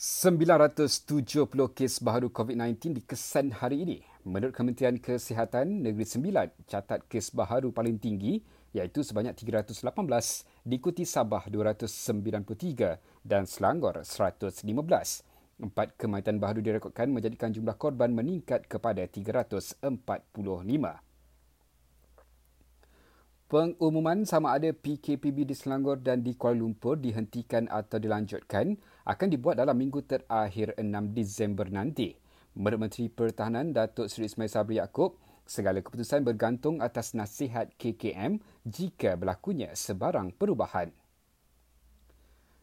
970 kes baharu COVID-19 dikesan hari ini. Menurut Kementerian Kesihatan Negeri Sembilan, catat kes baharu paling tinggi iaitu sebanyak 318 diikuti Sabah 293 dan Selangor 115. Empat kematian baharu direkodkan menjadikan jumlah korban meningkat kepada 345. Pengumuman sama ada PKPB di Selangor dan di Kuala Lumpur dihentikan atau dilanjutkan akan dibuat dalam minggu terakhir 6 Disember nanti. Menurut Menteri Pertahanan Datuk Seri Ismail Sabri Yaakob, segala keputusan bergantung atas nasihat KKM jika berlakunya sebarang perubahan.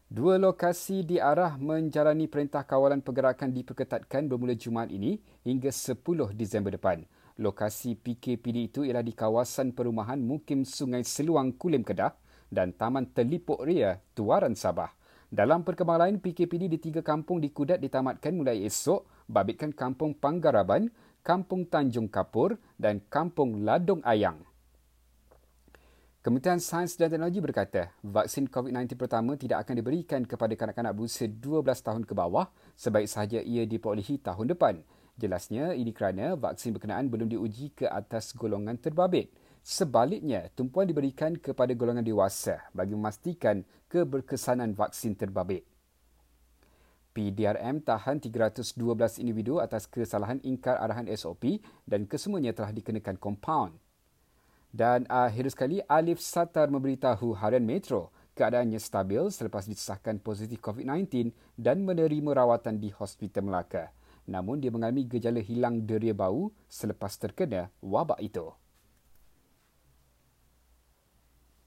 Dua lokasi diarah menjalani perintah kawalan pergerakan diperketatkan bermula Jumaat ini hingga 10 Disember depan. Lokasi PKPD itu ialah di kawasan perumahan Mukim Sungai Seluang Kulim Kedah dan Taman Telipuk Ria, Tuaran Sabah. Dalam perkembangan lain, PKPD di tiga kampung di Kudat ditamatkan mulai esok, babitkan Kampung Panggaraban, Kampung Tanjung Kapur dan Kampung Ladong Ayang. Kementerian Sains dan Teknologi berkata, vaksin COVID-19 pertama tidak akan diberikan kepada kanak-kanak berusia 12 tahun ke bawah sebaik sahaja ia diperolehi tahun depan. Jelasnya ini kerana vaksin berkenaan belum diuji ke atas golongan terbabit. Sebaliknya, tumpuan diberikan kepada golongan dewasa bagi memastikan keberkesanan vaksin terbabit. PDRM tahan 312 individu atas kesalahan ingkar arahan SOP dan kesemuanya telah dikenakan kompaun. Dan akhir sekali, Alif Satar memberitahu harian Metro keadaannya stabil selepas disahkan positif COVID-19 dan menerima rawatan di Hospital Melaka namun dia mengalami gejala hilang deria bau selepas terkena wabak itu.